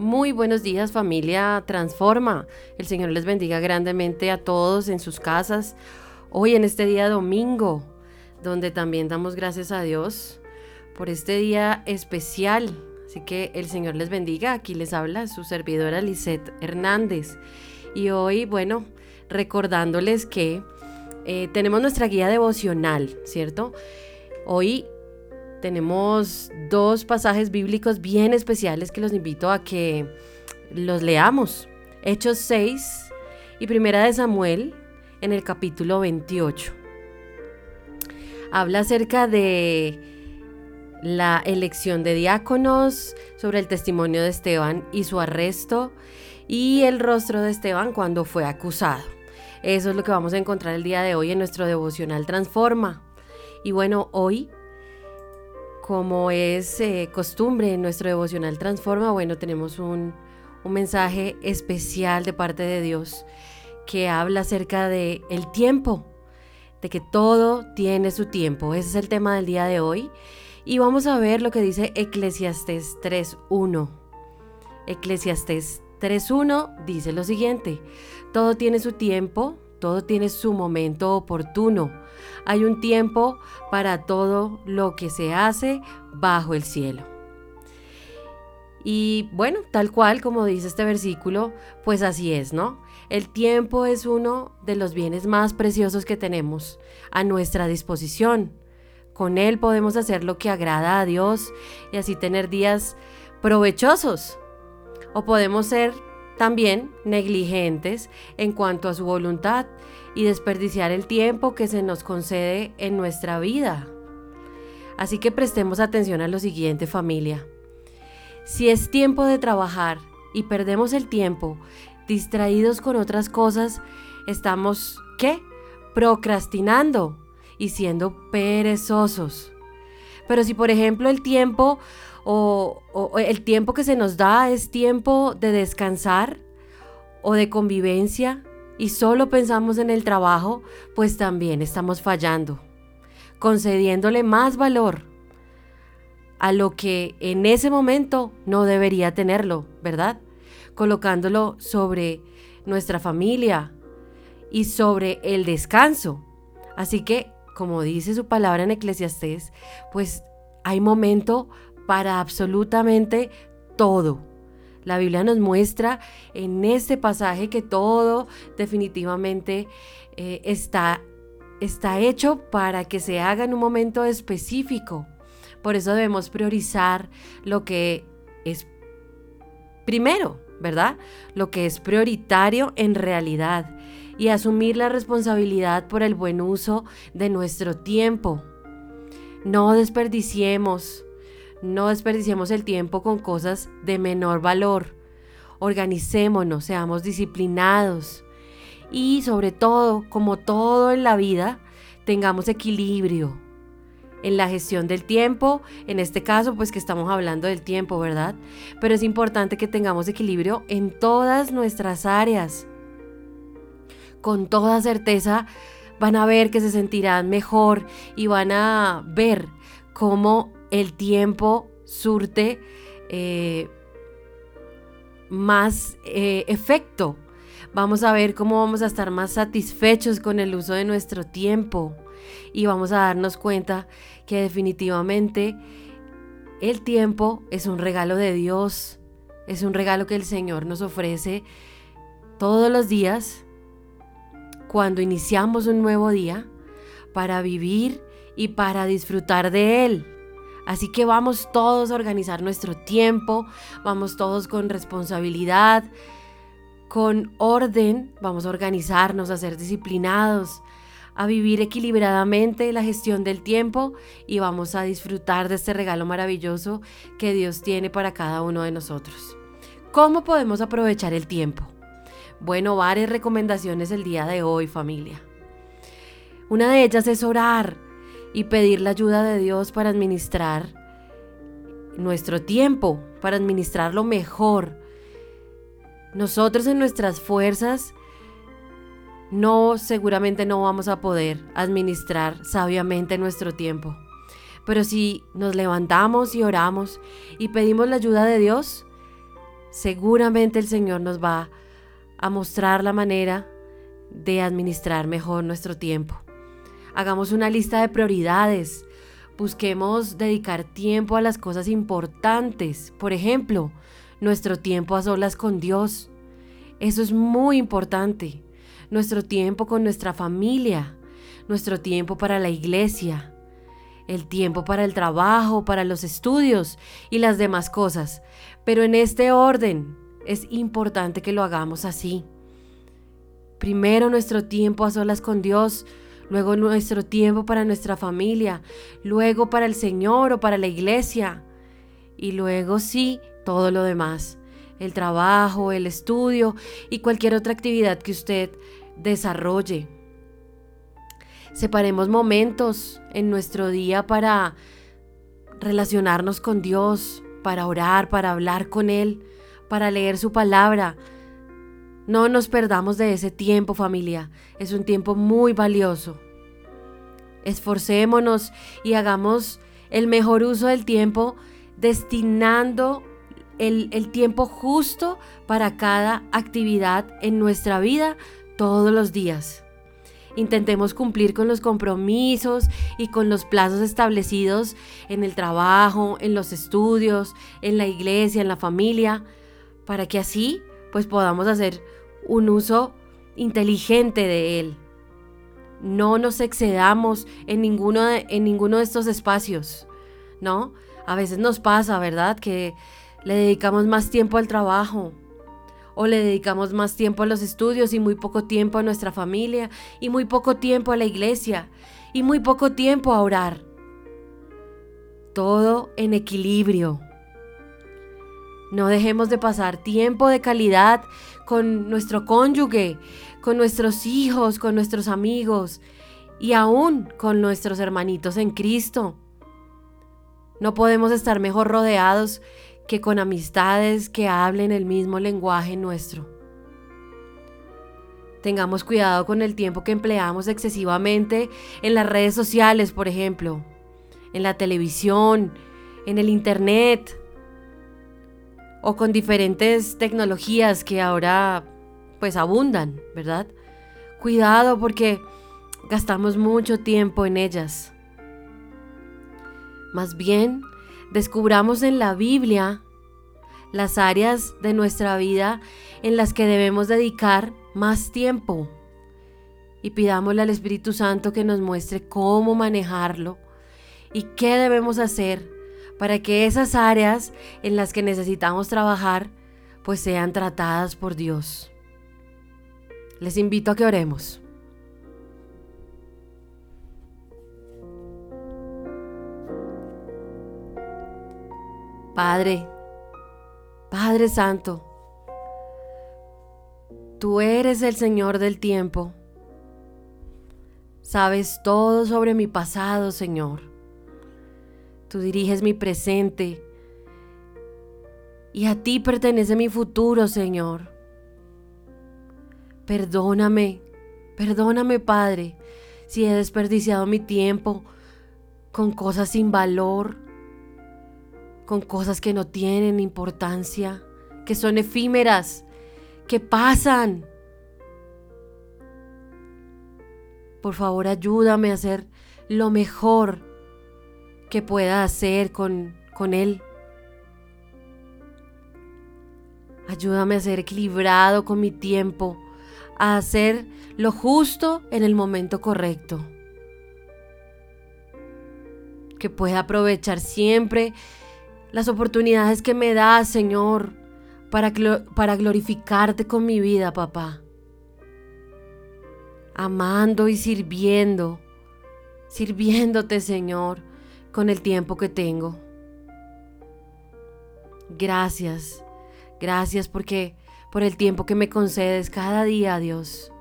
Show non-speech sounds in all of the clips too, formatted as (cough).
Muy buenos días familia Transforma. El Señor les bendiga grandemente a todos en sus casas. Hoy en este día domingo, donde también damos gracias a Dios por este día especial. Así que el Señor les bendiga. Aquí les habla su servidora Lisette Hernández. Y hoy, bueno, recordándoles que eh, tenemos nuestra guía devocional, ¿cierto? Hoy tenemos dos pasajes bíblicos bien especiales que los invito a que los leamos. Hechos 6 y Primera de Samuel en el capítulo 28. Habla acerca de la elección de diáconos, sobre el testimonio de Esteban y su arresto y el rostro de Esteban cuando fue acusado. Eso es lo que vamos a encontrar el día de hoy en nuestro devocional Transforma. Y bueno, hoy como es eh, costumbre en nuestro devocional Transforma, bueno, tenemos un, un, mensaje especial de parte de Dios que habla acerca de el tiempo, de que todo tiene su tiempo. Ese es el tema del día de hoy. Y vamos a ver lo que dice Eclesiastés 3.1. Eclesiastés 3.1 dice lo siguiente, todo tiene su tiempo, todo tiene su momento oportuno. Hay un tiempo para todo lo que se hace bajo el cielo. Y bueno, tal cual como dice este versículo, pues así es, ¿no? El tiempo es uno de los bienes más preciosos que tenemos a nuestra disposición. Con él podemos hacer lo que agrada a Dios y así tener días provechosos. O podemos ser también negligentes en cuanto a su voluntad y desperdiciar el tiempo que se nos concede en nuestra vida. Así que prestemos atención a lo siguiente familia. Si es tiempo de trabajar y perdemos el tiempo distraídos con otras cosas, estamos, ¿qué? Procrastinando y siendo perezosos. Pero si por ejemplo el tiempo o, el tiempo que se nos da es tiempo de descansar o de convivencia y solo pensamos en el trabajo, pues también estamos fallando, concediéndole más valor a lo que en ese momento no debería tenerlo, ¿verdad? Colocándolo sobre nuestra familia y sobre el descanso. Así que, como dice su palabra en Eclesiastés, pues hay momento para absolutamente todo. La Biblia nos muestra en este pasaje que todo definitivamente eh, está, está hecho para que se haga en un momento específico. Por eso debemos priorizar lo que es primero, ¿verdad? Lo que es prioritario en realidad y asumir la responsabilidad por el buen uso de nuestro tiempo. No desperdiciemos no desperdiciemos el tiempo con cosas de menor valor. Organicémonos, seamos disciplinados. Y sobre todo, como todo en la vida, tengamos equilibrio en la gestión del tiempo, en este caso pues que estamos hablando del tiempo, ¿verdad? Pero es importante que tengamos equilibrio en todas nuestras áreas. Con toda certeza van a ver que se sentirán mejor y van a ver cómo el tiempo surte eh, más eh, efecto. Vamos a ver cómo vamos a estar más satisfechos con el uso de nuestro tiempo y vamos a darnos cuenta que definitivamente el tiempo es un regalo de Dios, es un regalo que el Señor nos ofrece todos los días cuando iniciamos un nuevo día para vivir y para disfrutar de Él. Así que vamos todos a organizar nuestro tiempo, vamos todos con responsabilidad, con orden, vamos a organizarnos, a ser disciplinados, a vivir equilibradamente la gestión del tiempo y vamos a disfrutar de este regalo maravilloso que Dios tiene para cada uno de nosotros. ¿Cómo podemos aprovechar el tiempo? Bueno, varias recomendaciones el día de hoy familia. Una de ellas es orar y pedir la ayuda de Dios para administrar nuestro tiempo, para administrarlo mejor. Nosotros en nuestras fuerzas no, seguramente no vamos a poder administrar sabiamente nuestro tiempo. Pero si nos levantamos y oramos y pedimos la ayuda de Dios, seguramente el Señor nos va a mostrar la manera de administrar mejor nuestro tiempo. Hagamos una lista de prioridades. Busquemos dedicar tiempo a las cosas importantes. Por ejemplo, nuestro tiempo a solas con Dios. Eso es muy importante. Nuestro tiempo con nuestra familia. Nuestro tiempo para la iglesia. El tiempo para el trabajo, para los estudios y las demás cosas. Pero en este orden es importante que lo hagamos así. Primero nuestro tiempo a solas con Dios, luego nuestro tiempo para nuestra familia, luego para el Señor o para la iglesia y luego sí todo lo demás, el trabajo, el estudio y cualquier otra actividad que usted desarrolle. Separemos momentos en nuestro día para relacionarnos con Dios, para orar, para hablar con Él, para leer su palabra, no nos perdamos de ese tiempo familia, es un tiempo muy valioso. Esforcémonos y hagamos el mejor uso del tiempo destinando el, tiempo justo para cada actividad en nuestra vida todos los días. Intentemos cumplir con los compromisos y con los plazos establecidos en el trabajo, en los estudios, en la iglesia, en la familia, para que así pues podamos hacer un uso inteligente de él. No nos excedamos en ninguno de, en ninguno de estos espacios, ¿no? A veces nos pasa, ¿verdad? Que le dedicamos más tiempo al trabajo o le dedicamos más tiempo a los estudios y muy poco tiempo a nuestra familia y muy poco tiempo a la iglesia y muy poco tiempo a orar. Todo en equilibrio. No dejemos de pasar tiempo de calidad con nuestro cónyuge, con nuestros hijos, con nuestros amigos y aún con nuestros hermanitos en Cristo. No podemos estar mejor rodeados que con amistades que hablen el mismo lenguaje nuestro. Tengamos cuidado con el tiempo que empleamos excesivamente en las redes sociales, por ejemplo, en la televisión, en el Internet, o con diferentes tecnologías que ahora pues abundan, ¿verdad? Cuidado porque gastamos mucho tiempo en ellas. Más bien, descubramos en la Biblia las áreas de nuestra vida en las que debemos dedicar más tiempo y pidámosle al Espíritu Santo que nos muestre cómo manejarlo y qué debemos hacer para que esas áreas en las que necesitamos trabajar pues sean tratadas por Dios. Les invito a que oremos. Padre, Padre Santo, tú eres el Señor del tiempo. Sabes todo sobre mi pasado, Señor. Tú diriges mi presente. Y a ti pertenece mi futuro, Señor. Perdóname, perdóname, Padre, si he desperdiciado mi tiempo con cosas sin valor, con cosas que no tienen importancia, que son efímeras, que pasan. Por favor, ayúdame a hacer lo mejor que pueda hacer con, con Él. Ayúdame a ser equilibrado con mi tiempo, a hacer lo justo en el momento correcto. Que pueda aprovechar siempre las oportunidades que me da, Señor, para, para glorificarte con mi vida, papá. Amando y sirviendo, sirviéndote, Señor, con el tiempo que tengo. Gracias, gracias porque por el tiempo que me concedes cada día, Dios.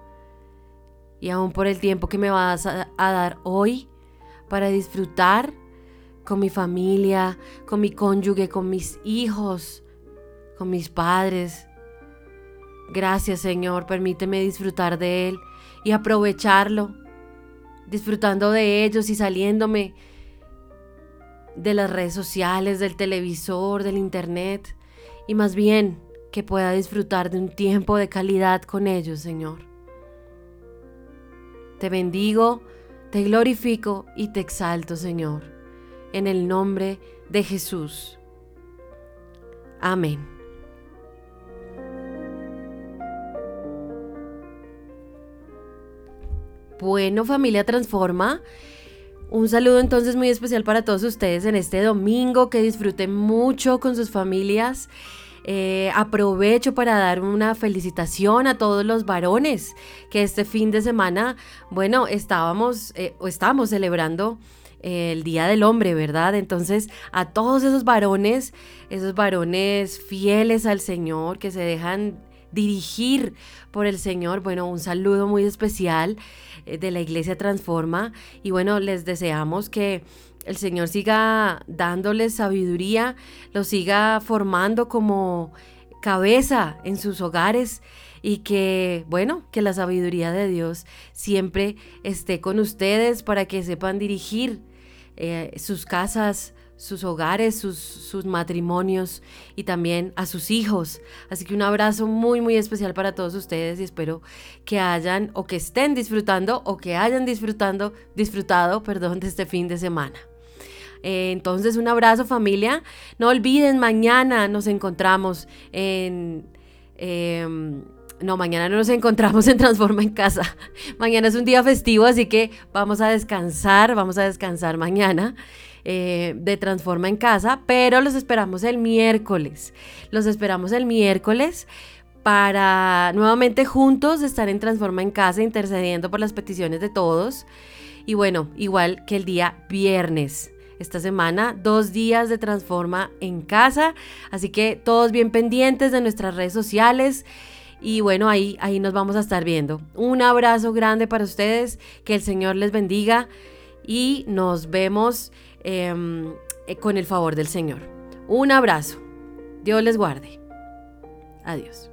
Y aún por el tiempo que me vas a, a dar hoy para disfrutar con mi familia, con mi cónyuge, con mis hijos, con mis padres. Gracias Señor, permíteme disfrutar de Él y aprovecharlo, disfrutando de ellos y saliéndome de las redes sociales, del televisor, del internet, y más bien que pueda disfrutar de un tiempo de calidad con ellos, Señor. Te bendigo, te glorifico y te exalto, Señor, en el nombre de Jesús. Amén. Bueno, familia Transforma. Un saludo entonces muy especial para todos ustedes en este domingo, que disfruten mucho con sus familias. Eh, aprovecho para dar una felicitación a todos los varones que este fin de semana, bueno, estábamos eh, o estamos celebrando eh, el Día del Hombre, ¿verdad? Entonces, a todos esos varones, esos varones fieles al Señor, que se dejan dirigir por el Señor. Bueno, un saludo muy especial eh, de la Iglesia Transforma y bueno, les deseamos que el Señor siga dándoles sabiduría, los siga formando como cabeza en sus hogares y que, bueno, que la sabiduría de Dios siempre esté con ustedes para que sepan dirigir eh, sus casas, sus hogares, sus, sus, matrimonios y también a sus hijos. Así que un abrazo muy, muy especial para todos ustedes y espero que hayan o que estén disfrutando o que hayan disfrutando, disfrutado, perdón, de este fin de semana. Eh, entonces, un abrazo familia. No olviden, mañana nos encontramos en... Em, no, mañana no nos encontramos en Transforma en Casa. (laughs) Mañana es un día festivo, así que vamos a descansar, vamos a descansar mañana. Eh, de Transforma en Casa, pero los esperamos el miércoles. Los esperamos el miércoles para nuevamente juntos estar en Transforma en Casa intercediendo por las peticiones de todos. Y bueno, igual que el día viernes. Esta semana, dos días de Transforma en Casa. Así que todos bien pendientes de nuestras redes sociales. Y bueno, ahí, ahí nos vamos a estar viendo. Un abrazo grande para ustedes. Que el Señor les bendiga. Y nos vemos Em, eh, con el favor del Señor. Un abrazo. Dios les guarde. Adiós.